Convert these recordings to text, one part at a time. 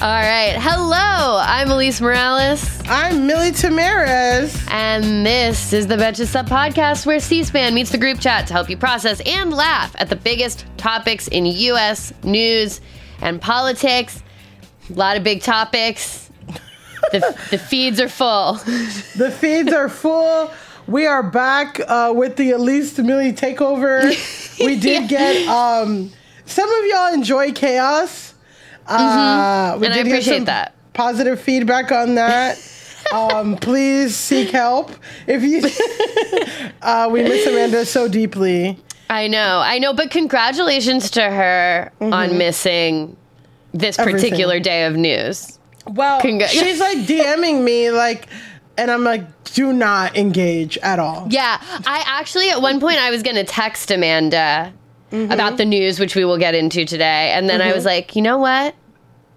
All right. Hello. I'm Alise Morales. I'm Milly Tamarez. And this is the Betches Sup podcast where C SPAN meets the group chat to help you process and laugh at the biggest topics in U.S. news and politics. A lot of big topics. The, the feeds are full. The feeds are full. We are back uh, with the Alise to Milly takeover. We did Yeah. get um, some of y'all enjoy chaos. Uh, we And did get appreciate some that. Positive feedback on that. um, please seek help if you. uh, we miss Amanda so deeply. I know. I know. But congratulations to her on missing this Everything. particular day of news. Well, she's like DMing me like, and I'm like, do not engage at all. Yeah, I actually at one point I was gonna text Amanda about the news, which we will get into today, and then I was like, you know what?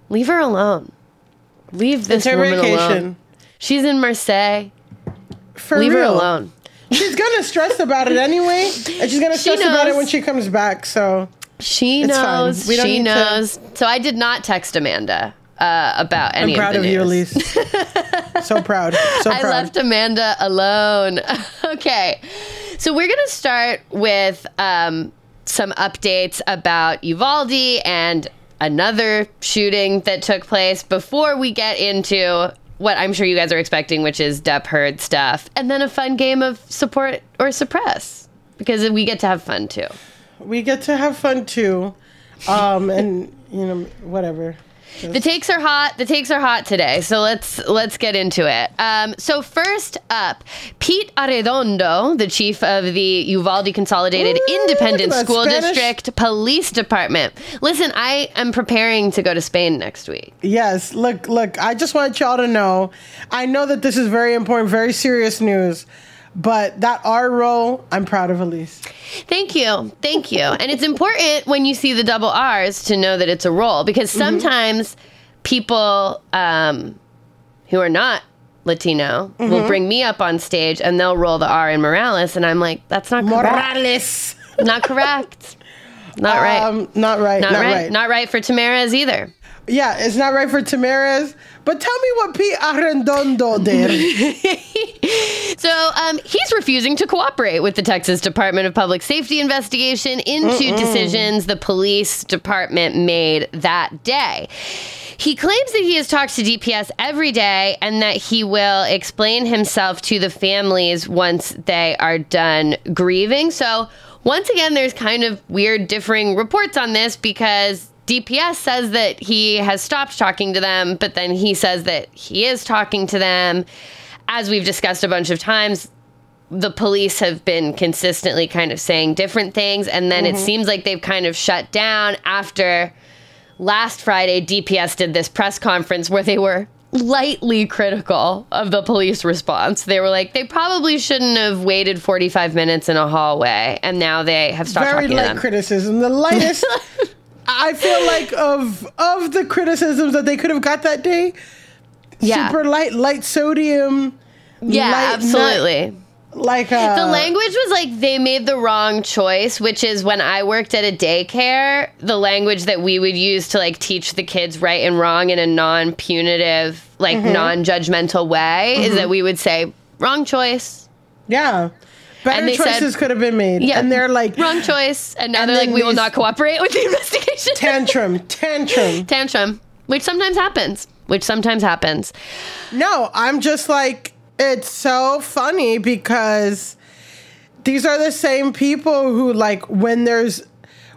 Leave her alone. Leave this woman alone. She's in Marseille. For Leave her alone. She's gonna stress about it anyway, and she's gonna stress about it when she comes back. So She knows. She need to- knows. So I did not text Amanda uh, about any I'm proud of of, the you, news. Alise. so proud. So I left Amanda alone. okay. So we're going to start with um, some updates about Uvalde and another shooting that took place before we get into what I'm sure you guys are expecting, which is Depp Heard stuff, and then a fun game of support or suppress because we get to have fun too. we get to have fun too, um, and you know whatever. The takes are hot. The takes are hot today. So let's let's get into it. Um, so first up, Pete Arredondo, the chief of the Uvalde Consolidated Ooh, Independent look at that School Spanish. District Police Department. Listen, I am preparing to go to Spain next week. Yes, look, look. I just want y'all to know. I know that this is very important, very serious news, but that R roll, I'm proud of Alise. Thank you. Thank you. And it's important when you see the double R's to know that it's a role because sometimes people um, who are not Latino will bring me up on stage and they'll roll the R in Morales. And I'm like, that's not correct. Morales. Not correct. Not right. Um, not right. not, Not, right. right. Not right for Tamarez either. Yeah, it's not right for Tamarez. But tell me what Pete Arredondo did. So um, he's refusing to cooperate with the Texas Department of Public Safety investigation into decisions the police department made that day. He claims that he has talked to DPS every day and that he will explain himself to the families once they are done grieving. So, once again, there's kind of weird differing reports on this because DPS says that he has stopped talking to them, but then he says that he is talking to them. As we've discussed a bunch of times, the police have been consistently kind of saying different things, and then it mm-hmm. seems like they've kind of shut down after last Friday. DPS did this press conference where they were lightly critical of the police response. They were like, they probably shouldn't have waited 45 minutes in a hallway, and now they have stopped very talking to light criticism. The lightest. I feel like of of the criticisms that they could have got that day. Yeah. Super light, light sodium. Yeah, light absolutely. like uh, The language was like they made the wrong choice, which is when I worked at a daycare, the language that we would use to like teach the kids right and wrong in a non punitive, like Mm-hmm. non judgmental way is that we would say, wrong choice. Yeah. Better And they said- choices could have been made. Yeah. And they're like Wrong choice. And now And they're like, we will not cooperate with the investigation. tantrum, tantrum. Tantrum, which sometimes happens. Which sometimes happens. No, I'm just like, it's so funny because these are the same people who like when there's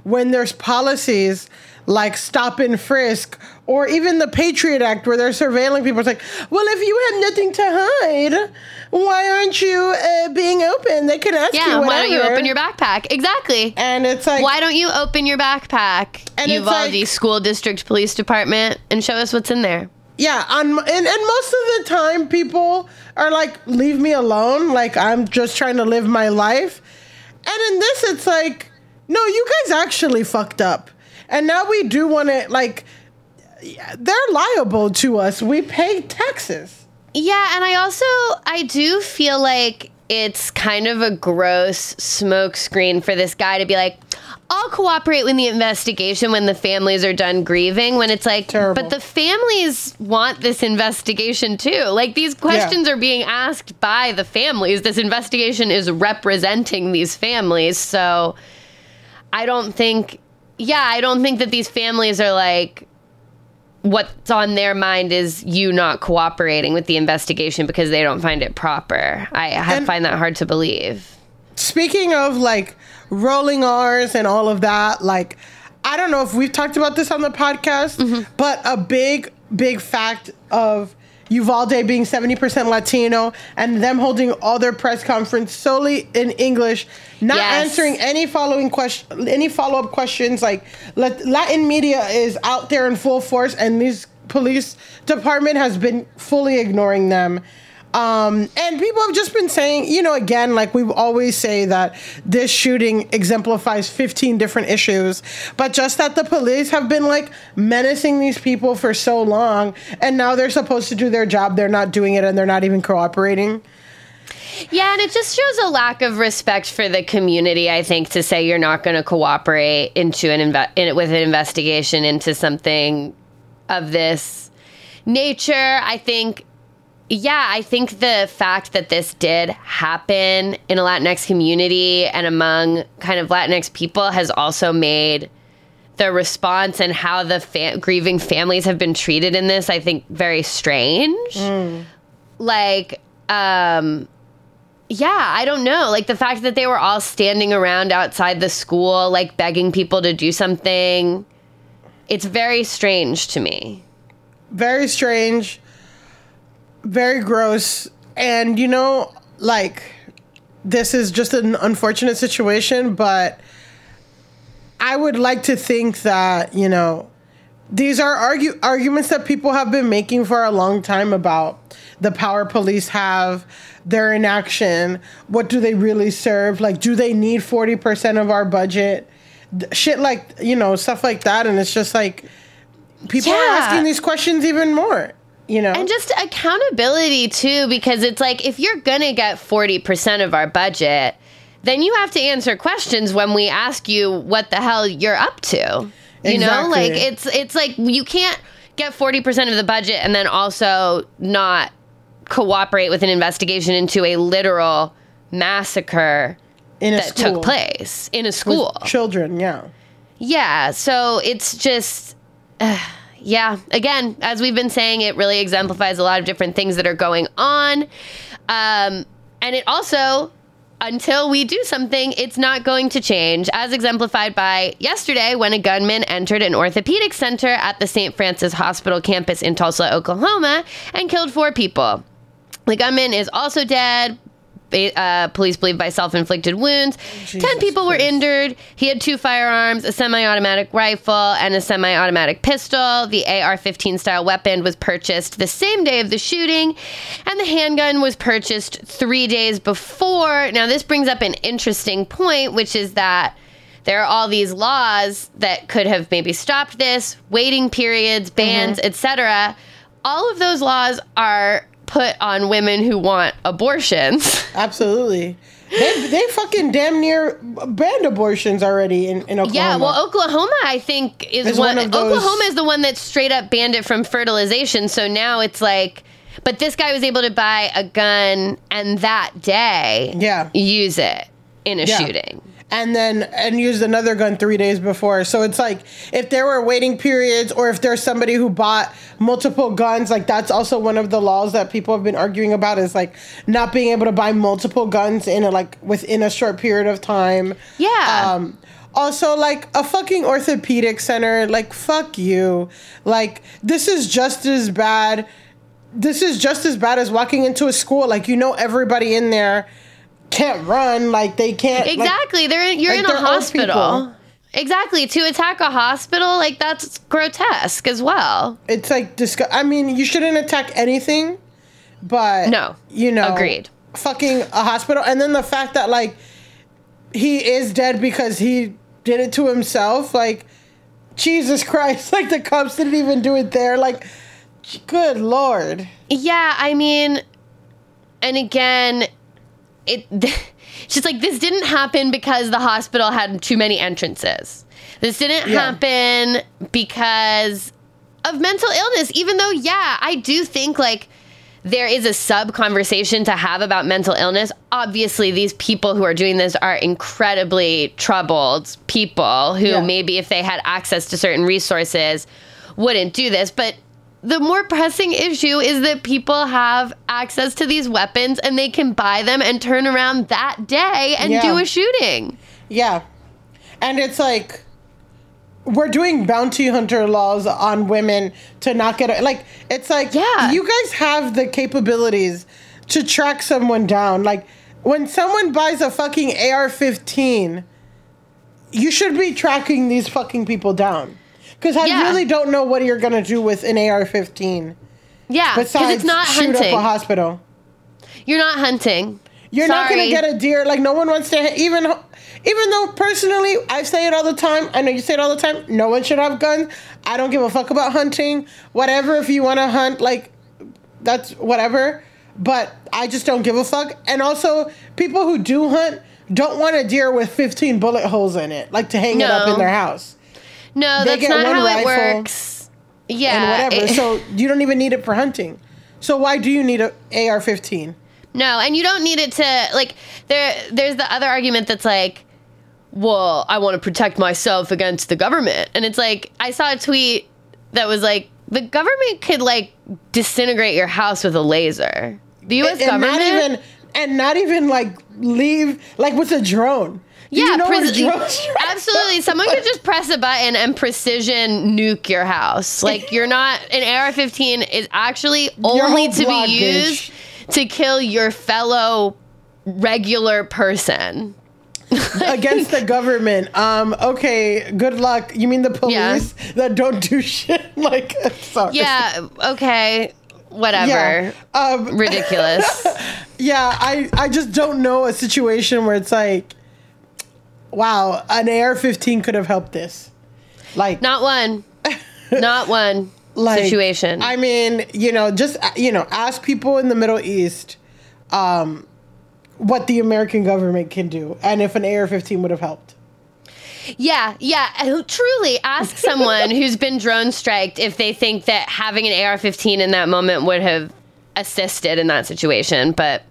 when there's policies like stop and frisk or even the Patriot Act where they're surveilling people. It's like, well, if you have nothing to hide, why aren't you uh, being open? They can ask you Yeah, why don't you open your backpack? Exactly. And it's like, Why don't you open your backpack, And Uvalde like- School District Police Department, and show us what's in there? Yeah, on, and, and most of the time, people are like, leave me alone. Like, I'm just trying to live my life. And in this, it's like, no, you guys actually fucked up. And now we do want to, like, they're liable to us. We pay taxes. Yeah, and I also I do feel like it's kind of a gross smokescreen for this guy to be like, I'll cooperate with the investigation when the families are done grieving. When it's like, Terrible. but the families want this investigation too. Like these questions are being asked by the families. This investigation is representing these families. So I don't think, yeah, I don't think that these families are like, what's on their mind is you not cooperating with the investigation because they don't find it proper. I, I find that hard to believe. Speaking of like rolling R's and all of that, like, I don't know if we've talked about this on the podcast, mm-hmm. but a big, big fact of Uvalde being 70% Latino and them holding all their press conference solely in English, not Yes. answering any following question, any follow up questions. Like Latin media is out there in full force, and these police department has been fully ignoring them. Um, and people have just been saying, you know, again, like we always say that this shooting exemplifies 15 different issues, but just that the police have been like menacing these people for so long, and now they're supposed to do their job, they're not doing it, and they're not even cooperating. Yeah, and it just shows a lack of respect for the community. I think to say you're not going to cooperate into an inve- in, with an investigation into something of this nature. I think, yeah, I think the fact that this did happen in a Latinx community and among kind of Latinx people has also made the response and how the fa- grieving families have been treated in this. I think very strange. Like, um yeah, I don't know. Like the fact that they were all standing around outside the school, like begging people to do something. It's very strange to me. Very strange, very gross, and you know, like, this is just an unfortunate situation, but I would like to think that, you know, these are argue- arguments that people have been making for a long time about the power police have, their inaction, what do they really serve? Like, do they need 40% of our budget? Shit like, you know, stuff like that. And it's just like, people are asking these questions even more, you know? And just accountability too, because it's like if you're gonna get 40% of our budget, then you have to answer questions when we ask you what the hell you're up to. You know, like it's it's like you can't get 40% of the budget and then also not cooperate with an investigation into a literal massacre in a that school took place in a with school. children, yeah. Yeah, so it's just, uh, yeah. Again, as we've been saying, it really exemplifies a lot of different things that are going on, um, and it also, until we do something, it's not going to change, as exemplified by yesterday when a gunman entered an orthopedic center at the St. Francis Hospital campus in Tulsa, Oklahoma, and killed four people. The gunman is also dead. Ba- Uh, police believe by self-inflicted wounds. Ten people were injured. He had two firearms: a semi-automatic rifle and a semi-automatic pistol. The AR-15 style weapon was purchased the same day of the shooting, and the handgun was purchased three days before. Now, this brings up an interesting point, which is that there are all these laws that could have maybe stopped this, waiting periods, bans, etc. All of those laws are put on women who want abortions. Absolutely. They, they fucking damn near banned abortions already in, in Oklahoma. Yeah, well, Oklahoma, I think, is one. one those- Oklahoma is the one that straight up banned it from fertilization. So now it's like, but this guy was able to buy a gun and that day, Yeah. use it in a Yeah. shooting. And then and used another gun three days before. So it's like if there were waiting periods, or if there's somebody who bought multiple guns, like that's also one of the laws that people have been arguing about is like not being able to buy multiple guns in a like within a short period of time. Yeah. Um, also, like a fucking orthopedic center, like fuck you. Like this is just as bad. This is just as bad as walking into a school. Like you know everybody in there can't run. Like they can't. like- Exactly. they're you're like in a hospital. Exactly. To attack a hospital, like that's grotesque as well. it's like disgu- I mean, you shouldn't attack anything, but No. you know, Agreed. Fucking a hospital, and then the fact that like he is dead because he did it to himself, like Jesus Christ, like the cops didn't even do it there, like good lord. Yeah, I mean, and again, it it's just like this didn't happen because the hospital had too many entrances. This didn't Yeah. happen because of mental illness, even though, yeah, I do think like there is a sub conversation to have about mental illness. Obviously, these people who are doing this are incredibly troubled people who Yeah. maybe if they had access to certain resources wouldn't do this. But the more pressing issue is that people have access to these weapons and they can buy them and turn around that day and Yeah. do a shooting. Yeah. And it's like we're doing bounty hunter laws on women to not get like it's like Yeah. you guys have the capabilities to track someone down. Like when someone buys a fucking AR-15, you should be tracking these fucking people down. Cuz I Yeah. really don't know what you're going to do with an AR-15 Yeah, because it's not shoot hunting. up a hospital. You're not hunting. You're not gonna get a deer. Like no one wants to. Even even though personally, I say it all the time. I know you say it all the time. No one should have guns. I don't give a fuck about hunting. Whatever. If you want to hunt, like that's whatever. But I just don't give a fuck. And also, people who do hunt don't want a deer with 15 bullet holes in it, like to hang it up in their house No, They that's get not one how rifle it works. Yeah. and whatever. it- so you don't even need it for hunting. So why do you need a AR-15? No, and you don't need it to like there there's the other argument that's like well, I want to protect myself against the government. And it's like I saw a tweet that was like the government could like disintegrate your house with a laser. The US and government not even and not even like leave like with a drone. Yeah, you know where preci- drones absolutely. Someone could just press a button and precision nuke your house. Like you're not an AR-15 is actually only to be used to kill your fellow regular person. against the government. Um, okay, good luck. You mean the police that don't do shit? Like, sorry. Yeah. Okay. Whatever. Yeah. Um, Ridiculous. yeah, I, I just don't know a situation where it's like, wow, an AR-15 could have helped this. Like, Not one. Not one like, situation. I mean, you know, just you know, ask people in the Middle East, um, what the American government can do, and if an AR-15 would have helped. Yeah. Yeah. Uh, truly, ask someone who's been drone striked if they think that having an AR-15 in that moment would have assisted in that situation. But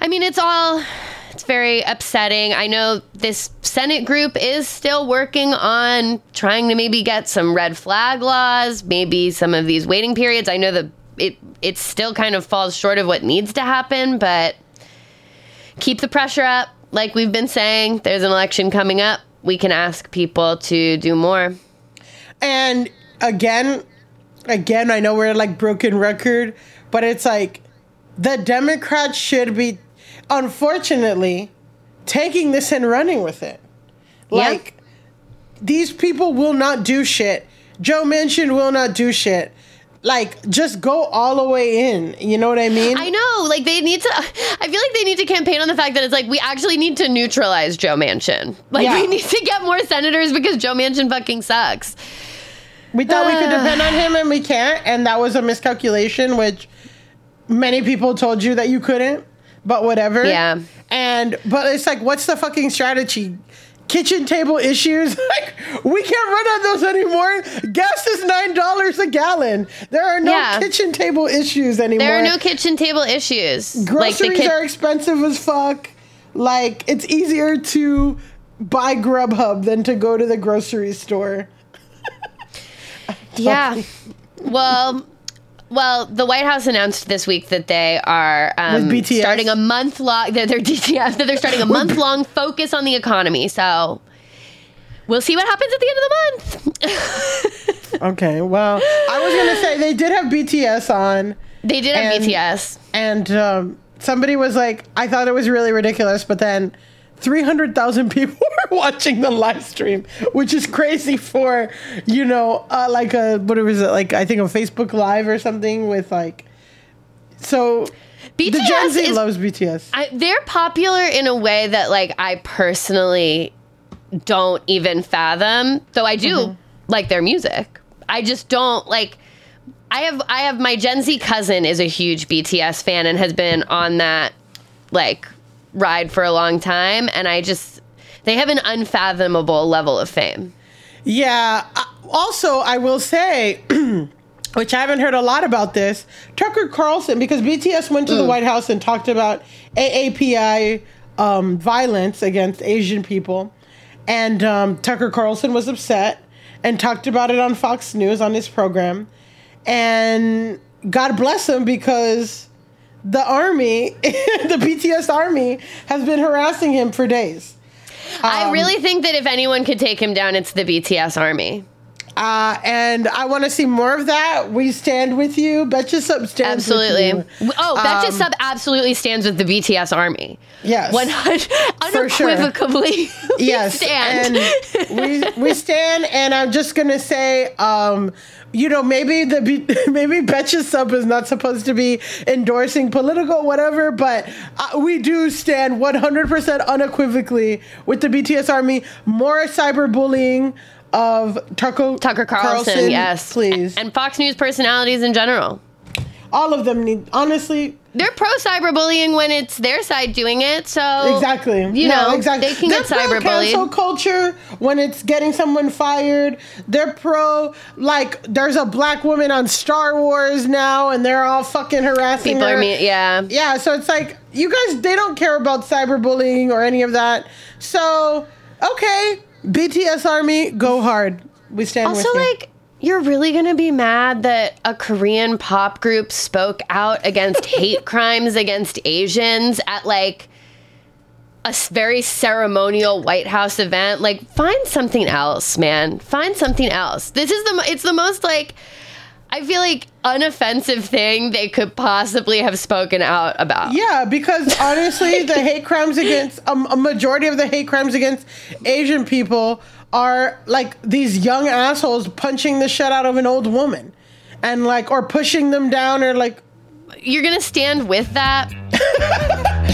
I mean, it's all. It's very upsetting. I know this Senate group is still working on trying to maybe get some red flag laws, maybe some of these waiting periods. I know that it it still kind of falls short of what needs to happen, but keep the pressure up. Like we've been saying, there's an election coming up. We can ask people to do more. And again, again, I know we're like broken record, but it's like the Democrats should be, unfortunately, taking this and running with it. Like these people will not do shit. Joe Manchin will not do shit. Like just go all the way in. You know what I mean? I know, like they need to. I feel like they need to campaign on the fact that it's like we actually need to neutralize Joe Manchin. Like Yeah. we need to get more senators because Joe Manchin fucking sucks. We thought we could Uh. depend on him and we can't, and that was a miscalculation, which many people told you that you couldn't, but whatever. Yeah. And but it's like, what's the fucking strategy? Kitchen table issues. Like we can't run on those anymore. Gas is nine dollars a gallon. There are no Yeah. kitchen table issues anymore. There are no kitchen table issues. Groceries ki- are expensive as fuck. Like it's easier to buy Grubhub than to go to the grocery store. Yeah. Well, well, the White House announced this week that they are um, starting a month long. That they're DTF. That they're starting a month long focus on the economy. So we'll see what happens at the end of the month. Okay, well, I was gonna say they did have BTS on, they did have And- BTS. and um, somebody was like, I thought it was really ridiculous, but then 300,000 people were watching the live stream, which is crazy for, you know, uh, like a, what was it, like, I think a Facebook Live or something with like, so the Gen Z is loves BTS. I, they're popular in a way that like I personally don't even fathom. Though I do Mm-hmm. like their music. I just don't like. I have I have my Gen Z cousin is a huge BTS fan and has been on that like ride for a long time, and I just they have an unfathomable level of fame. Yeah. uh, Also, I will say, which I haven't heard a lot about this, Tucker Carlson, because BTS went to the White House and talked about AAPI um, violence against Asian people. And um, Tucker Carlson was upset and talked about it on Fox News on his program. And God bless him because the army, the BTS army, has been harassing him for days. I Um, really think that if anyone could take him down, it's the BTS army. Uh, and I want to see more of that. We stand with you. Betches Sup stands Absolutely. Oh, Betcha Um, Sub absolutely stands with the BTS army. Yes. One hundred sure. unequivocally. we yes. stand. And we we stand. And I'm just gonna say, um, you know, maybe the maybe Betches Sup is not supposed to be endorsing political whatever, but uh, we do stand 100% unequivocally with the BTS army. More cyberbullying of Tucker Tucker Carlson, yes, please. and Fox News personalities in general. All of them need honestly. They're pro cyberbullying when it's their side doing it. So Exactly. you No, know, exactly. they can They're get pro cancel culture when it's getting someone fired. They're pro like there's a black woman on Star Wars now, and they're all fucking harassing People her. are me, yeah. Yeah, so it's like you guys they don't care about cyberbullying or any of that. So okay, BTS Army, go hard. We stand Also, with you. like, you're really gonna be mad that a Korean pop group spoke out against hate crimes against Asians at like a very ceremonial White House event. Like, find something else, man. Find something else. This is the it's the most like I feel like unoffensive thing they could possibly have spoken out about. Yeah, because honestly, the hate crimes against um, a majority of the hate crimes against Asian people are like these young assholes punching the shit out of an old woman, and like or pushing them down or like You're gonna stand with that.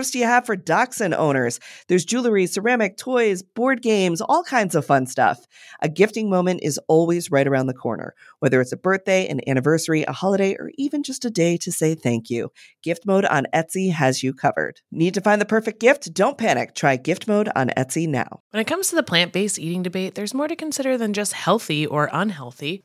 gifts do you have for dachshund owners? There's jewelry, ceramic, toys, board games, all kinds of fun stuff. A gifting moment is always right around the corner, whether it's a birthday, an anniversary, a holiday, or even just a day to say thank you. Gift mode on Etsy has you covered. Need to find the perfect gift? Don't panic. Try gift mode on Etsy now. When it comes to the plant based eating debate, there's more to consider than just healthy or unhealthy.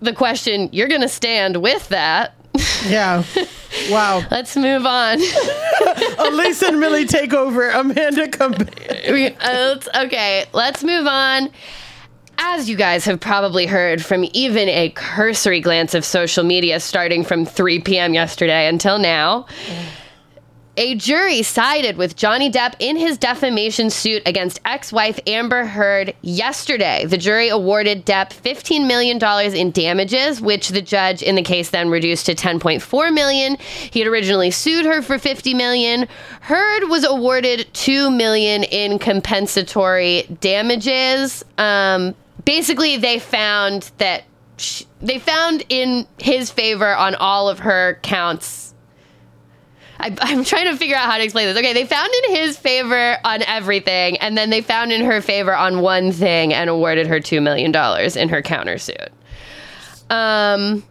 the question, you're going to stand with that. Yeah. Wow. Let's move on. Alise and Milly take over. Amanda come. Uh, okay, let's move on. As you guys have probably heard from even a cursory glance of social media starting from 3 p.m. yesterday until now, a jury sided with Johnny Depp in his defamation suit against ex wife Amber Heard yesterday. The jury awarded Depp $15 million in damages, which the judge in the case then reduced to 10.4 million. He had originally sued her for 50 million. Heard was awarded 2 million in compensatory damages. Um, basically, they found that. sh they found in his favor on all of her counts I, I'm trying to figure out how to explain this. Okay, they found in his favor on everything, and then they found in her favor on one thing and awarded her $2 million in her countersuit. Um,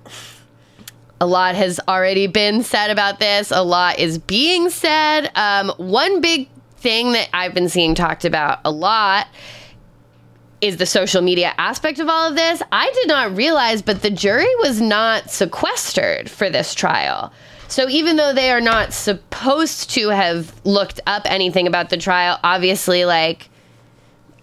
a lot has already been said about this, a lot is being said. Um, one big thing that I've been seeing talked about a lot is the social media aspect of all of this. I did not realize, but the jury was not sequestered for this trial. So even though they are not supposed to have looked up anything about the trial, obviously, like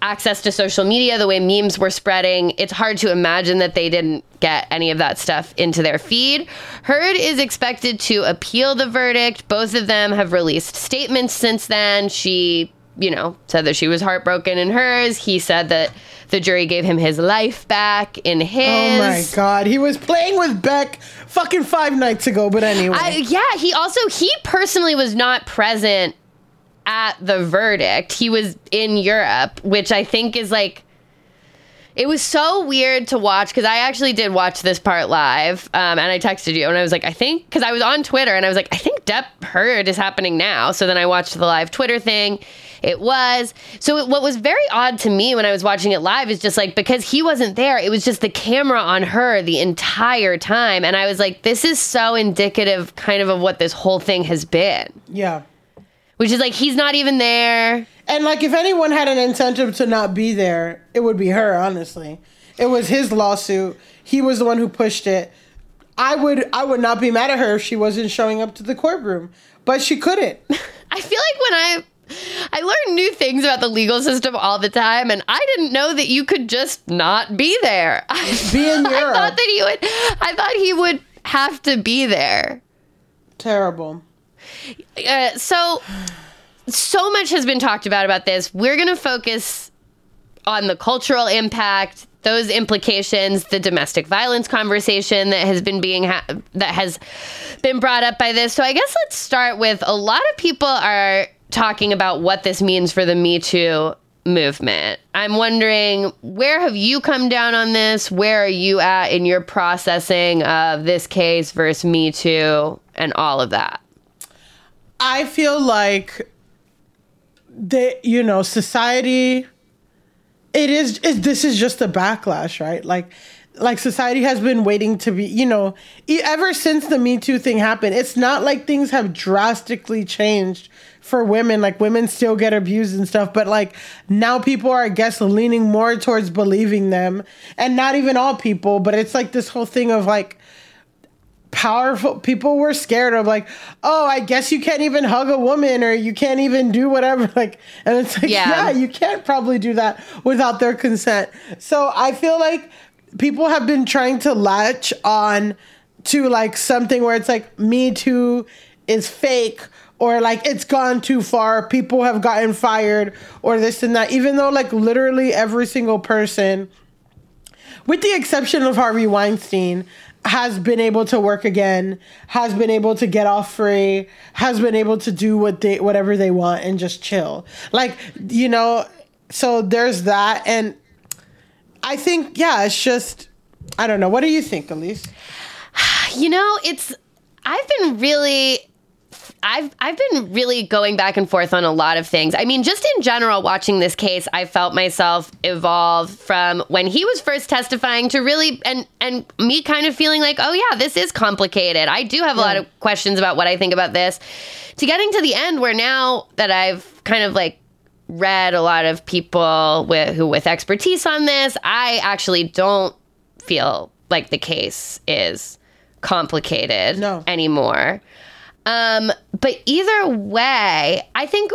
access to social media, the way memes were spreading, it's hard to imagine that they didn't get any of that stuff into their feed. Heard is expected to appeal the verdict. Both of them have released statements since then. She, you know, said that she was heartbroken in hers. He said that the jury gave him his life back in his. Oh my god, he was playing with Beck fucking five nights ago. But anyway, I, yeah, he also he personally was not present at the verdict. He was in Europe, which I think is like it was so weird to watch because I actually did watch this part live, um, and I texted you and I was like, I think because I was on Twitter and I was like, I think Depp Heard is happening now. So then I watched the live Twitter thing. It was so. It, what was very odd to me when I was watching it live is just like because he wasn't there, it was just the camera on her the entire time, and I was like, this is so indicative, kind of, of what this whole thing has been. yeah. Which is like he's not even there. And like, if anyone had an incentive to not be there, it would be her. Honestly, it was his lawsuit. He was the one who pushed it. I would, I would not be mad at her if she wasn't showing up to the courtroom, but she couldn't. I feel like when I I learn new things about the legal system all the time, and I didn't know that you could just not be there. Be in Europe. I thought that he would. I thought he would have to be there. Terrible. Uh, so, so much has been talked about about this. We're going to focus on the cultural impact, those implications, the domestic violence conversation that has been being ha- that has been brought up by this. So, I guess let's start with a lot of people are talking about what this means for the Me Too movement. I'm wondering where have you come down on this? Where are you at in your processing of this case versus Me Too and all of that? I feel like that you know, society. It is. It, this is just a backlash, right? Like, like society has been waiting to be, you know, ever since the Me Too thing happened. It's not like things have drastically changed for women. Like women still get abused and stuff, but like now people are, I guess, leaning more towards believing them, and not even all people. But it's like this whole thing of like powerful people were scared of like oh i guess you can't even hug a woman or you can't even do whatever like and it's like Yeah. yeah, you can't probably do that without their consent so i feel like people have been trying to latch on to like something where it's like me too is fake or like it's gone too far, people have gotten fired, or this and that, even though like literally every single person, with the exception of Harvey Weinstein, has been able to work again, has been able to get off free, has been able to do what they whatever they want and just chill. Like, you know, so there's that and I think yeah, it's just I don't know. What do you think, Alise? You know, it's I've been really I've I've been really going back and forth on a lot of things. I mean, just in general, watching this case, I felt myself evolve from when he was first testifying to really and and me kind of feeling like, oh yeah, this is complicated. I do have a lot of questions about what I think about this. To getting to the end, where now that I've kind of like read a lot of people with who with expertise on this, I actually don't feel like the case is complicated No. anymore. Um, but either way, I think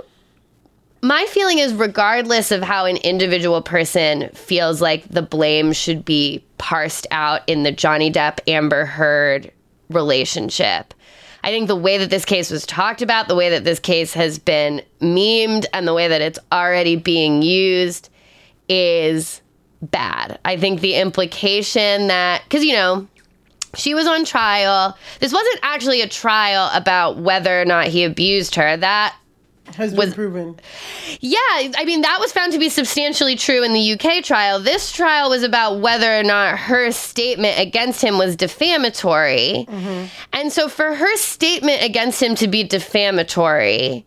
my feeling is regardless of how an individual person feels like the blame should be parsed out in the Johnny Depp Amber Heard relationship. I think the way that this case was talked about, the way that this case has been memed, and the way that it's already being used is bad. I think the implication that, because, you know, she was on trial. This wasn't actually a trial about whether or not he abused her. That Has been Was- proven. yeah, I mean, that was found to be substantially true in the UK trial. This trial was about whether or not her statement against him was defamatory. Mm-hmm. And so, for her statement against him to be defamatory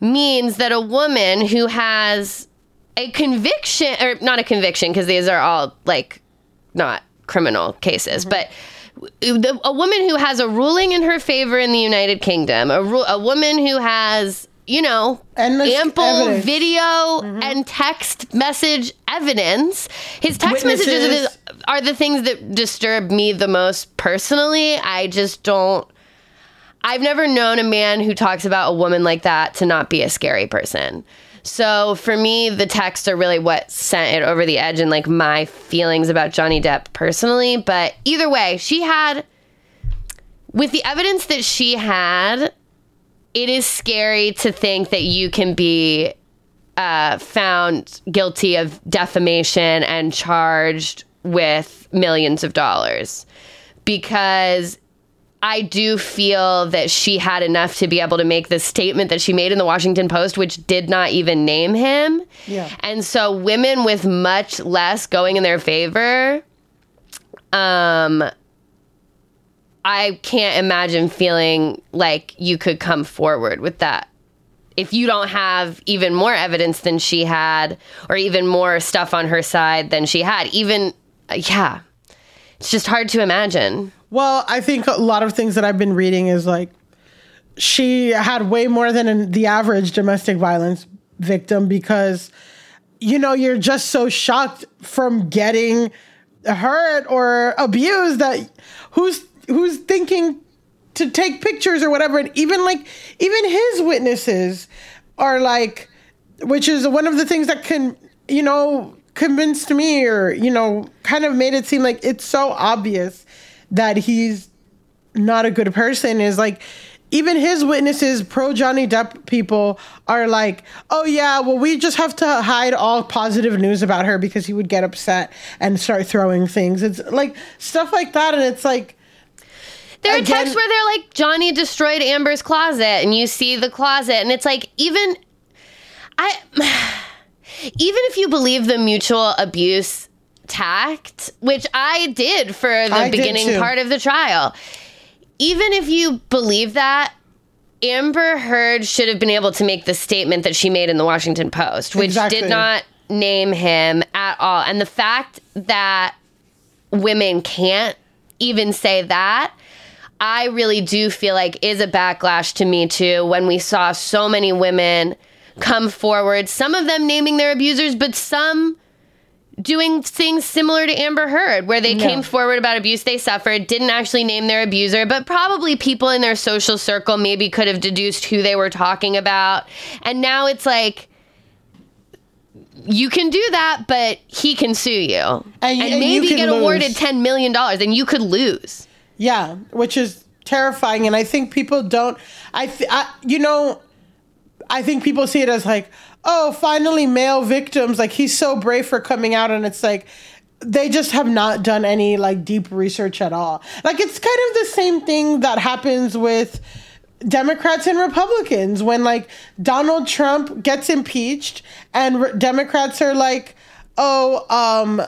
means that a woman who has a conviction, or not a conviction, because these are all like not criminal cases, mm-hmm. but a woman who has a ruling in her favor in the United Kingdom, a, ru- a woman who has, you know, Endless ample evidence. video mm-hmm. and text message evidence. His text messages Witnesses. the, are the things that disturb me the most personally. I just don't. I've never known a man who talks about a woman like that to not be a scary person. So for me, the texts are really what sent it over the edge and like my feelings about Johnny Depp personally. But either way, she had, with the evidence that she had, it is scary to think that you can be uh, found guilty of defamation and charged with millions of dollars because I do feel that she had enough to be able to make the statement that she made in the Washington Post, which did not even name him. Yeah. And so women with much less going in their favor, um, I can't imagine feeling like you could come forward with that. If you don't have even more evidence than she had, or even more stuff on her side than she had, even, uh, yeah, it's just hard to imagine. Well, I think a lot of things that I've been reading is like she had way more than an, the average domestic violence victim because you know you're just so shocked from getting hurt or abused that who's who's thinking to take pictures or whatever and even like even his witnesses are like which is one of the things that can you know convinced me or you know kind of made it seem like it's so obvious that he's not a good person is like even his witnesses pro Johnny Depp people are like oh yeah well we just have to hide all positive news about her because he would get upset and start throwing things. It's like stuff like that and it's like There are Again- texts where they're like, Johnny destroyed Amber's closet, and you see the closet, and it's like, even I, even if you believe the mutual abuse tact, which I did for the I beginning part of the trial, even if you believe that. Amber Heard should have been able to make the statement that she made in the Washington Post, which Exactly. did not name him at all. And the fact that women can't even say that I really do feel like is a backlash to me too when we saw so many women come forward, some of them naming their abusers, but some doing things similar to Amber Heard, where they came forward about abuse they suffered, didn't actually name their abuser, but probably people in their social circle maybe could have deduced who they were talking about. And now it's like, you can do that, but he can sue you. And, and you maybe can get awarded $10 million and you could lose. Yeah, which is terrifying, and I think people don't. I, th- I you know, I think people see it as like, oh, finally male victims. Like he's so brave for coming out, and it's like they just have not done any like deep research at all. Like it's kind of the same thing that happens with Democrats and Republicans when like Donald Trump gets impeached and re- Democrats are like, "Oh, um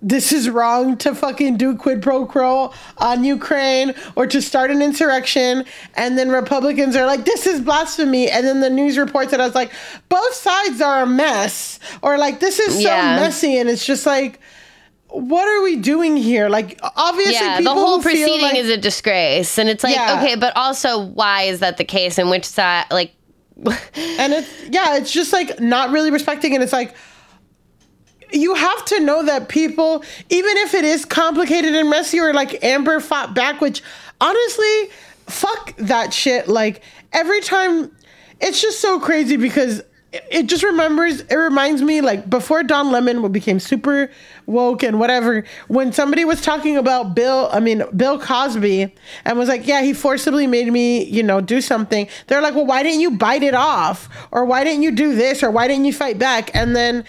this is wrong to fucking do quid pro quo on Ukraine or to start an insurrection. And then Republicans are like, this is blasphemy. And then the news reports it was like, both sides are a mess. Or like, this is so Yeah. messy. And it's just like, what are we doing here? Like, obviously, yeah, people the whole proceeding like- is a disgrace, and it's like Yeah. okay, but also why is that the case? And which side? Like, and it's yeah it's just like not really respecting and it's like you have to know that people even if it is complicated and messy or like amber fought back which honestly fuck that shit. Like every time it's just so crazy because it- just remembers it reminds me like before Don Lemon became super woke and whatever when somebody was talking about Bill I mean Bill Cosby and was like yeah he forcibly made me you know do something they're like well why didn't you bite it off? Or why didn't you do this? Or why didn't you fight back? And then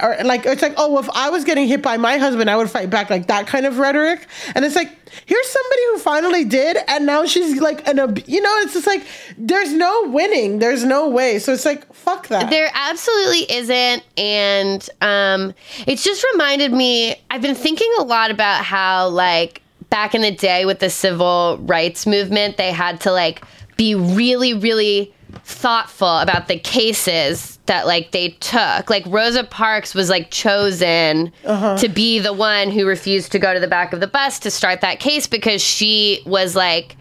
or like it's like oh if I was getting hit by my husband I would fight back like that kind of rhetoric. And it's like here's somebody who finally did and now she's like an you know it's just like there's no winning. There's no way. So it's like fuck that. There absolutely isn't. And um, it's just reminded me, I've been thinking a lot about how, like, back in the day with the civil rights movement, they had to, like, be really, really thoughtful about the cases that like they took like rosa parks was like chosen uh-huh. to be the one who refused to go to the back of the bus to start that case because she was like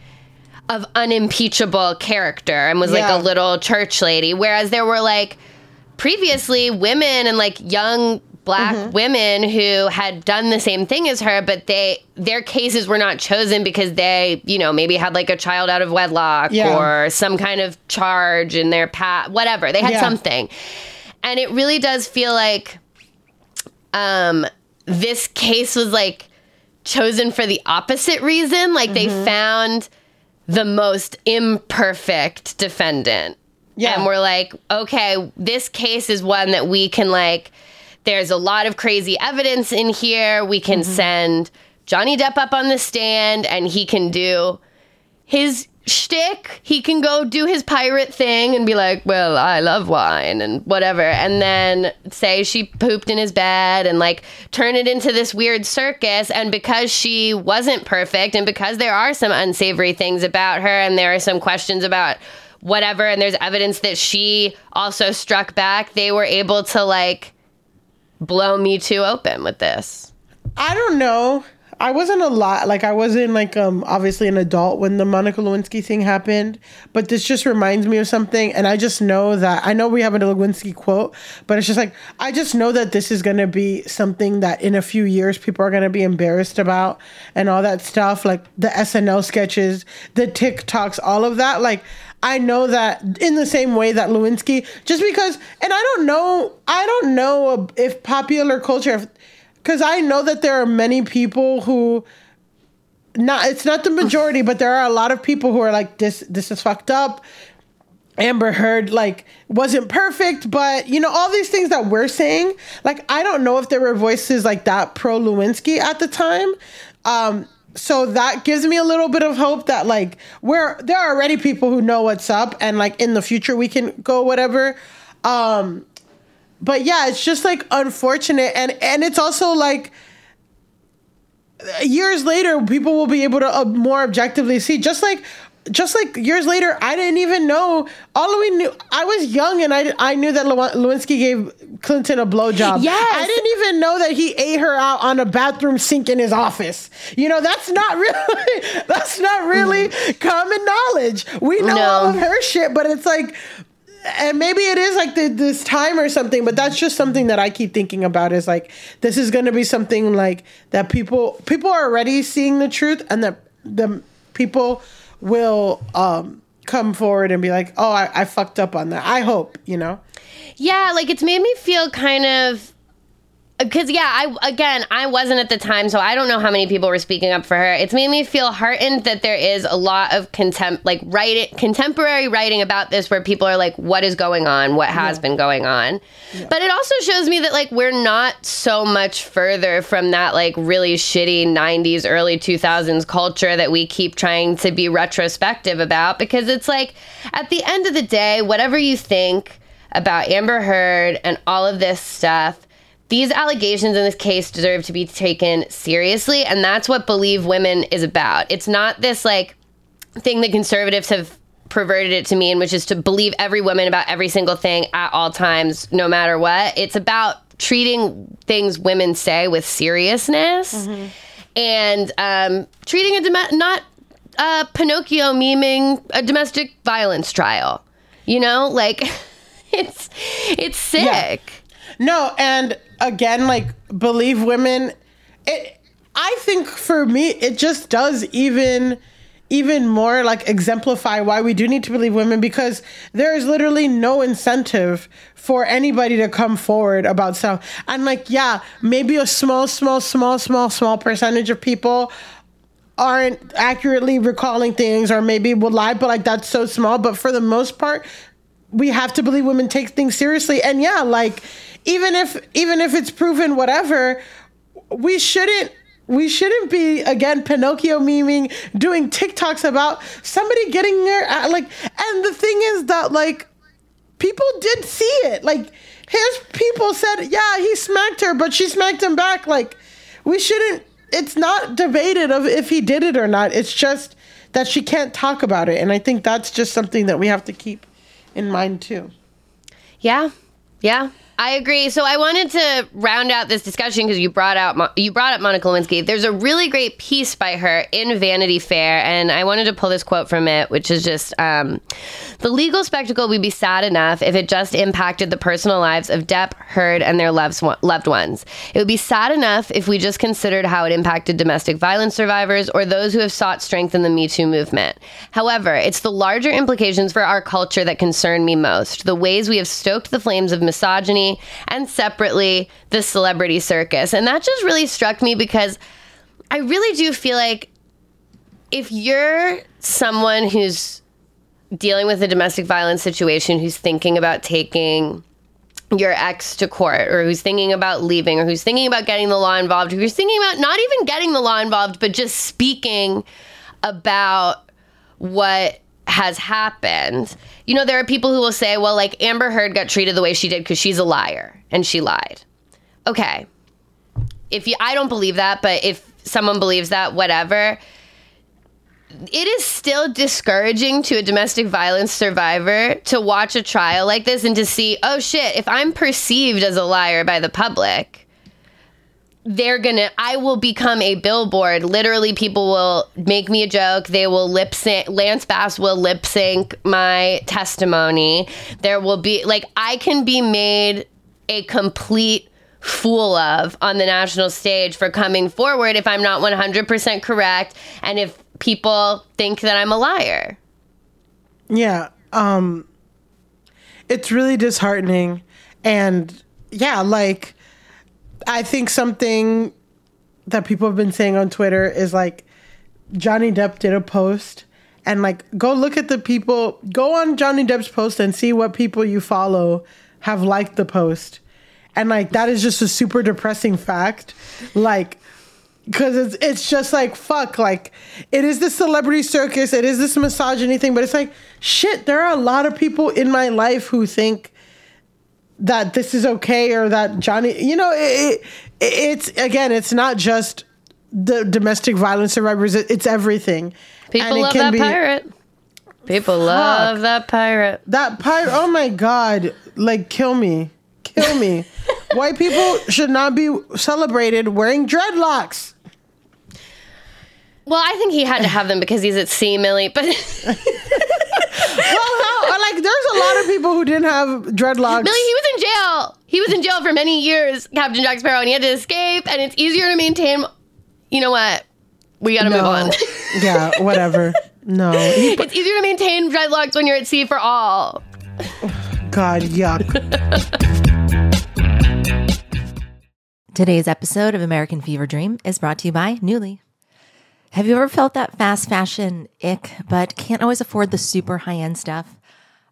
of unimpeachable character and was Yeah. like a little church lady. Whereas there were like previously women and like young black Mm-hmm. women who had done the same thing as her, but they their cases were not chosen because they, you know, maybe had like a child out of wedlock Yeah. or some kind of charge in their past, whatever. They had Yeah. something. And it really does feel like um this case was like chosen for the opposite reason. Like they Mm-hmm. found the most imperfect defendant. Yeah. And we're like, okay, this case is one that we can like there's a lot of crazy evidence in here. We can Mm-hmm. send Johnny Depp up on the stand and he can do his shtick. He can go do his pirate thing and be like, "Well, I love wine and whatever," and then say she pooped in his bed and like turn it into this weird circus. And because she wasn't perfect, and because there are some unsavory things about her, and there are some questions about whatever, and there's evidence that she also struck back, they were able to like blow me too open with this. I don't know. I wasn't a lot like I wasn't like um obviously an adult when the Monica Lewinsky thing happened, but this just reminds me of something and I just know that I know we have a Lewinsky quote, but it's just like I just know that this is to be something that in a few years people are to be embarrassed about and all that stuff like the SNL sketches, the TikToks, all of that like I know that in the same way that Lewinsky, just because, and I don't know, I don't know if popular culture, because I know that there are many people who, not it's not the majority, but there are a lot of people who are like this. This is fucked up. Amber Heard like wasn't perfect, but you know all these things that we're saying. Like I don't know if there were voices like that pro Lewinsky at the time. Um, so that gives me a little bit of hope that like we're there are already people who know what's up, and like in the future we can go whatever. Um, but yeah, it's just like unfortunate, and and it's also like years later people will be able to uh, more objectively see just like just like years later i didn't even know all we knew i was young and i, I knew that lewinsky gave clinton a blowjob Yes. i didn't even know that he ate her out on a bathroom sink in his office you know that's not really that's not really mm-hmm. common knowledge we know No. all of her shit but it's like and maybe it is like the, this time or something, but that's just something that I keep thinking about. Is like this is going to be something like that. People people are already seeing the truth, and that the people will um, come forward and be like, "Oh, I, I fucked up on that." I hope you know. Yeah, like it's made me feel kind of because yeah i again i wasn't at the time so i don't know how many people were speaking up for her. It's made me feel heartened that there is a lot of contempt like writing contemporary writing about this where people are like what is going on? What has been going on? But it also shows me that like we're not so much further from that like really shitty 90s early 2000s culture that we keep trying to be retrospective about because it's like at the end of the day whatever you think about amber heard and all of this stuff these allegations in this case deserve to be taken seriously and that's what believe women is about. It's not this like thing that conservatives have perverted it to mean which is to believe every woman about every single thing at all times no matter what. It's about treating things women say with seriousness and um, treating a dom- not uh, pinocchio memeing a domestic violence trial. You know? Like it's it's sick No, and again, like believe women. It, I think for me, it just does even even more like exemplify why we do need to believe women because there is literally no incentive for anybody to come forward about stuff. And like, yeah, maybe a small, small, small, small, small percentage of people aren't accurately recalling things or maybe will lie, but like that's so small. But for the most part, we have to believe women take things seriously. And yeah, like even if even if it's proven whatever, we shouldn't we shouldn't be again Pinocchio memeing, doing TikToks about somebody getting their like. And the thing is that like people did see it. Like his people said, yeah, he smacked her, but she smacked him back. Like we shouldn't. It's not debated of if he did it or not. It's just that she can't talk about it, and I think that's just something that we have to keep in mind too. Yeah, yeah, I agree. So I wanted to round out this discussion because you brought out you brought up Monica Lewinsky. There's a really great piece by her in Vanity Fair, and I wanted to pull this quote from it, which is just um, the legal spectacle would be sad enough if it just impacted the personal lives of Depp, Heard, and their loved loved ones. It would be sad enough if we just considered how it impacted domestic violence survivors or those who have sought strength in the Me Too movement. However, it's the larger implications for our culture that concern me most. The ways we have stoked the flames of misogyny and separately the celebrity circus. And that just really struck me because I really do feel like if you're someone who's dealing with a domestic violence situation, who's thinking about taking your ex to court, or who's thinking about leaving, or who's thinking about getting the law involved, who's thinking about not even getting the law involved, but just speaking about what has happened. You know, there are people who will say, well, like Amber Heard got treated the way she did because she's a liar and she lied. Okay. If you, I don't believe that, but if someone believes that, whatever. It is still discouraging to a domestic violence survivor to watch a trial like this and to see, oh shit, if I'm perceived as a liar by the public, they're gonna i will become a billboard. Literally people will make me a joke. They will lip sync lance bass will lip sync my testimony. There will be like i can be made a complete fool of on the national stage for coming forward if i'm not 100% correct and if people think that i'm a liar. Yeah. Um it's really disheartening. And yeah, like I think something that people have been saying on Twitter is like Johnny Depp did a post and like go look at the people go on Johnny Depp's post and see what people you follow have liked the post. And like that is just a super depressing fact. Like because it's it's just like fuck like it is this celebrity circus it is this misogyny thing but it's like shit there are a lot of people in my life who think that this is okay or that johnny you know it, it, it's again it's not just the domestic violence survivors it, it's everything. People And love that be- pirate. People love that pirate. That pirate oh my god like kill me kill me. White people should not be celebrated wearing dreadlocks. Well i think he had to have them because he's at sea milly but well, like there's a lot of people who didn't have dreadlocks. Milly, he was in jail. He was in jail for many years, Captain Jack Sparrow, and he had to escape. And it's easier to maintain. You know what? We gotta move on. yeah, whatever. No, he, it's easier to maintain dreadlocks when you're at sea for all. God, yuck. Today's episode of American Fever Dream is brought to you by Nuuly. Have you ever felt that fast fashion ick, but can't always afford the super high end stuff?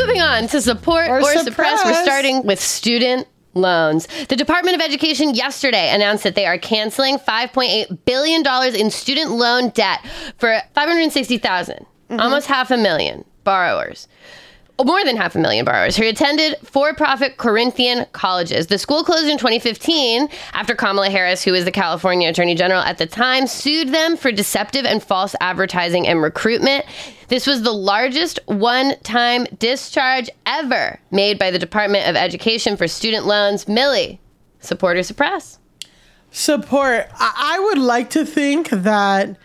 Moving on to support Or or, suppress. suppress. We're starting with student loans. The Department of Education yesterday announced that they are canceling $5.8 billion in student loan debt for 560,000, mm-hmm. almost half a million borrowers. More than half a million borrowers who attended for profit Corinthian colleges. The school closed in 2015 after Kamala Harris, who was the California Attorney General at the time, sued them for deceptive and false advertising and recruitment. This was the largest one time discharge ever made by the Department of Education for student loans. Milly, support or suppress? support. I, I would like to think that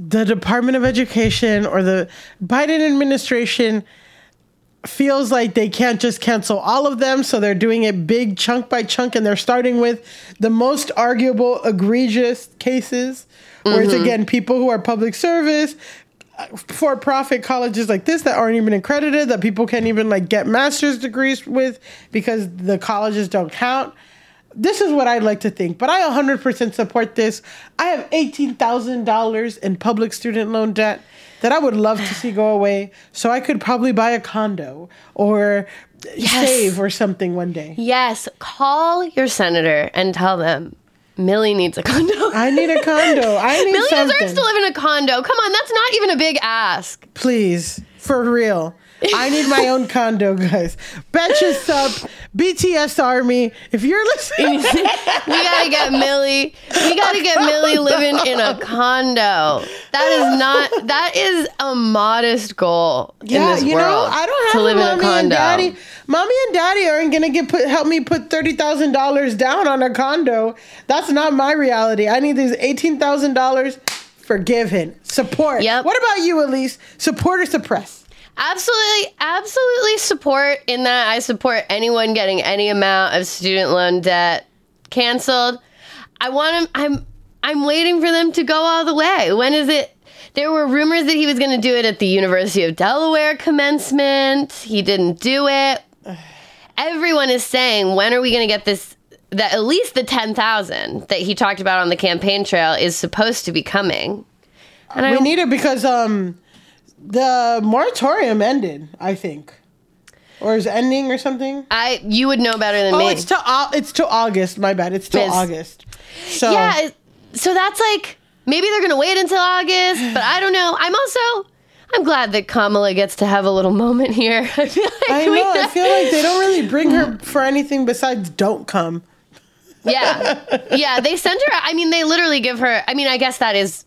the Department of Education or the Biden administration feels like they can't just cancel all of them, so they're doing it big chunk by chunk, and they're starting with the most arguable, egregious cases, where it's mm-hmm. again people who are public service. For profit colleges like this that aren't even accredited, that people can't even like get master's degrees with because the colleges don't count this is what I'd like to think, but I 100% support this. I have $18,000 in public student loan debt that I would love to see go away so I could probably buy a condo or save or something one day. Yes, call your senator and tell them Milly needs a condo. I need a condo. I need Milly something. deserves to live in a condo. Come on, that's not even a big ask. Please, for real. I need my own condo, guys. Betches Sup, BTS Army. If you're listening, we gotta get Milly. We gotta get Milly living in a condo. That is not. That is a modest goal in yeah, you know, I don't to have live a in a mommy condo. and daddy. Mommy and daddy aren't gonna get put help me put thirty thousand dollars down on a condo. That's not my reality. I need these eighteen thousand dollars. Forgiven. Support. Yep. What about you, Alise? Support or suppress? Absolutely, absolutely support in that. I support anyone getting any amount of student loan debt canceled. I want him. I'm. I'm waiting for them to go all the way. When is it? There were rumors that he was going to do it at the University of Delaware commencement. He didn't do it. Everyone is saying, when are we going to get this? That at least the ten thousand that he talked about on the campaign trail is supposed to be coming. And I we need it because um, the moratorium ended. I think, or is ending or something. I you would know better than Oh, me. it's to it's to August. My bad. It's to Miss- August. So Yeah, so that's like maybe they're gonna wait until August, but I don't know. I'm also I'm glad that Kamala gets to have a little moment here. I feel like I know. I feel like they don't really bring her for anything besides "Don't Come." yeah, yeah. They send her. I mean, they literally give her. I mean, I guess that is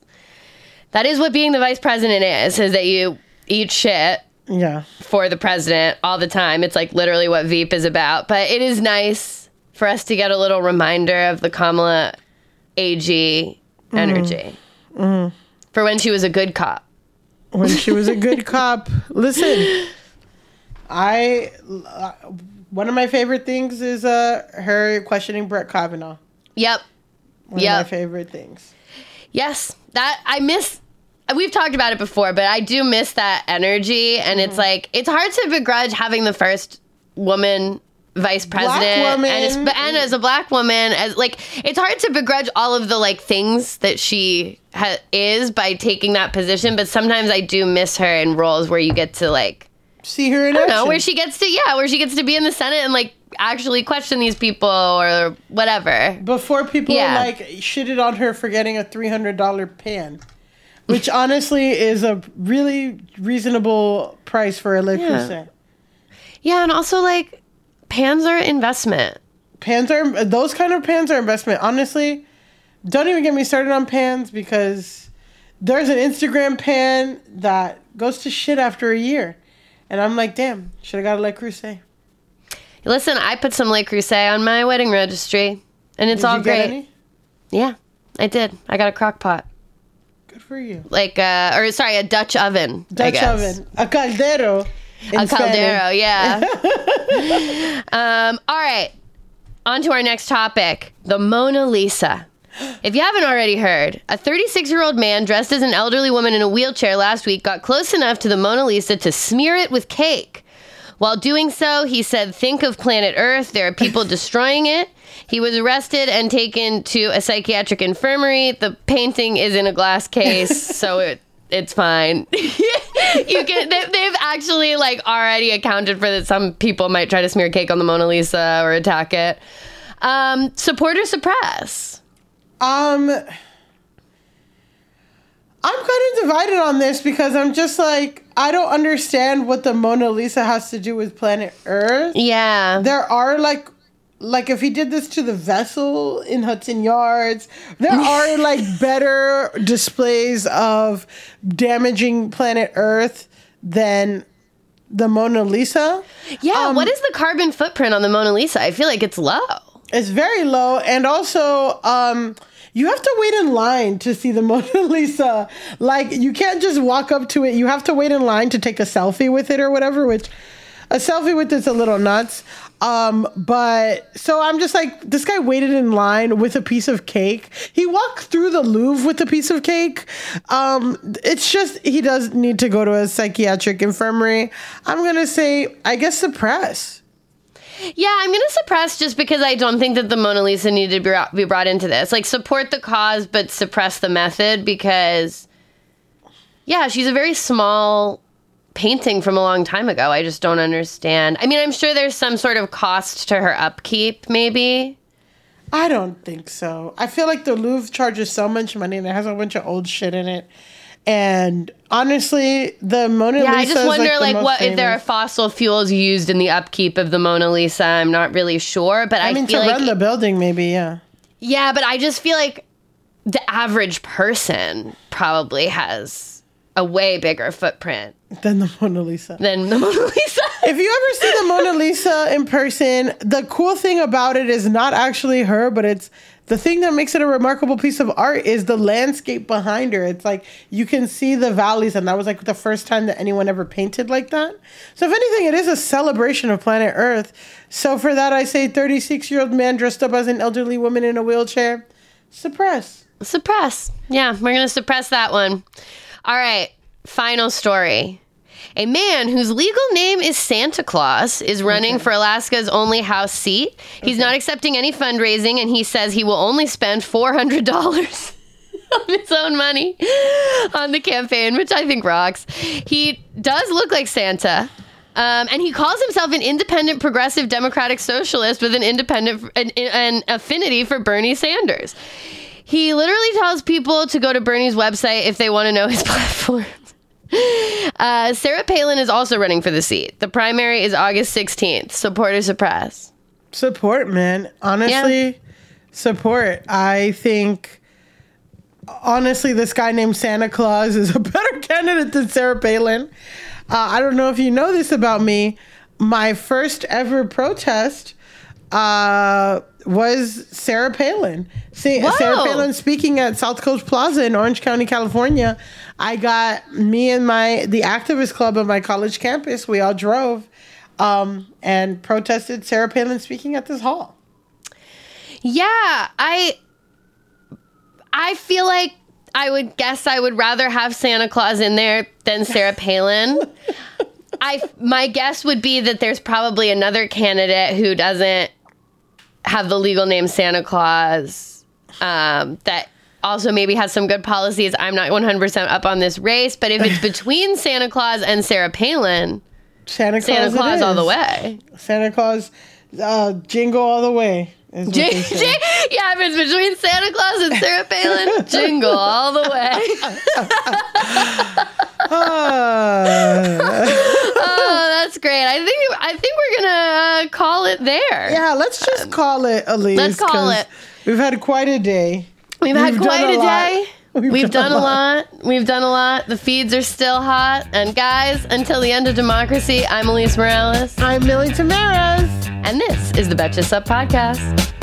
That is what being the vice president is, is that you eat shit Yeah. for the president all the time. It's like literally what Veep is about. But it is nice for us to get a little reminder of the Kamala AG energy for when she was a good cop. When she was a good cop. Listen, I uh, one of my favorite things is uh her questioning Brett Kavanaugh. Yep. One Yep. of my favorite things. Yes, that I miss. We've talked about it before, but I do miss that energy, and it's mm-hmm. like it's hard to begrudge having the first woman vice president, and it's, and as a black woman, as like it's hard to begrudge all of the like things that she ha- is by taking that position. But sometimes I do miss her in roles where you get to like See her in I don't know action. where she gets to yeah, where she gets to be in the Senate and like actually question these people or whatever. Before people Yeah. like shitted on her for getting a three hundred dollar pan, which honestly is a really reasonable price for a Le Yeah. Creuset. Yeah, and also like pans are investment. Pans are those kind of pans are investment. Honestly, don't even get me started on pans because there's an Instagram pan that goes to shit after a year, and I'm like, damn, should have got a Le Creuset. Listen, I put some Le Creuset on my wedding registry, and it's Did all you get great. any? Yeah, I did. I got a crock pot, Good for you. like uh, or sorry, a Dutch oven. I Dutch oven, a caldero. a caldero. Yeah. um, all right. On to our next topic: the Mona Lisa. If you haven't already heard, a 36 year old man dressed as an elderly woman in a wheelchair last week got close enough to the Mona Lisa to smear it with cake. While doing so, he said, Think of planet Earth. There are people destroying it. He was arrested and taken to a psychiatric infirmary. The painting is in a glass case, so it, it's fine. you can they, they've actually like already accounted for that some people might try to smear cake on the Mona Lisa or attack it. Um, support or suppress? Um, I'm kind of divided on this because I'm just like I don't understand what the Mona Lisa has to do with planet Earth. Yeah. There are like like if he did this to the vessel in Hudson Yards, there are like better displays of damaging planet Earth than the Mona Lisa. Yeah, what is the carbon footprint on the Mona Lisa? I feel like it's low. It's very low, and also, um, you have to wait in line to see the Mona Lisa. Like, you can't just walk up to it. You have to wait in line to take a selfie with it or whatever. Which a selfie with it's a little nuts. Um, but so I'm just like, this guy waited in line with a piece of cake. He walked through the Louvre with a piece of cake. Um, it's just he does need to go to a psychiatric infirmary. I'm gonna say, I guess suppress. Yeah, I'm gonna suppress just because I don't think that the Mona Lisa needed to be brought into this. Like, support the cause, but suppress the method because, yeah, she's a very small painting from a long time ago. I just don't understand. I mean, I'm sure there's some sort of cost to her upkeep, maybe. I don't think so. I feel like the Louvre charges so much money and it has a bunch of old shit in it. And honestly, the Mona Yeah, Lisa. I just wonder, like, most what if there are fossil fuels used in the upkeep of the Mona Lisa? I'm not really sure, but I, I mean, to like run the building, maybe, yeah. Yeah, but I just feel like the average person probably has a way bigger footprint Than the Mona Lisa. than the Mona Lisa. If you ever see the Mona Lisa in person, the cool thing about it is not actually her, but it's the thing that makes it a remarkable piece of art is the landscape behind her. It's like you can see the valleys, and that was like the first time that anyone ever painted like that. So, if anything, it is a celebration of planet Earth. So, for that, I say 36 year old man dressed up as an elderly woman in a wheelchair, suppress. suppress. Yeah, we're going to suppress that one. All right, final story. A man whose legal name is Santa Claus is running for Alaska's only House seat. He's not accepting any fundraising, and he says he will only spend $400 of his own money on the campaign, which I think rocks. He does look like Santa. Um, and he calls himself an independent progressive democratic socialist with an independent an, an affinity for Bernie Sanders. He literally tells people to go to Bernie's website if they want to know his platform. Uh, Sarah Palin is also running for the seat. The primary is August 16th. Support or suppress? Support, man. Honestly, support. I think honestly, this guy named Santa Claus is a better candidate than Sarah Palin. Uh, I don't know if you know this about me. My first ever protest uh, was Sarah Palin. See, Sarah Palin speaking at South Coast Plaza in Orange County, California. I got me and my the activist club of my college campus. We all drove um, and protested Sarah Palin speaking at this hall. Yeah, I I feel like I would guess I would rather have Santa Claus in there than Sarah Palin. I my guess would be that there's probably another candidate who doesn't have the legal name Santa Claus um, that also maybe has some good policies. I'm not 100% up on this race, but if it's between Santa Claus and Sarah Palin, Santa Claus, Santa Claus all the way. Santa Claus, uh, jingle all the way. is what Jing- they say. jing- yeah, if it's between Santa Claus and Sarah Palin, jingle all the way. oh, that's great. I think I think we're gonna uh, call it there. Yeah, let's just call it, Alise. let's call it. We've had quite a day. We've had done quite a, lot. day. We've, done, a lot. We've done a lot. The feeds are still hot. And guys, until the end of democracy, I'm Alise Morales. I'm Milly Tamarez. And this is the Betches Sup Podcast.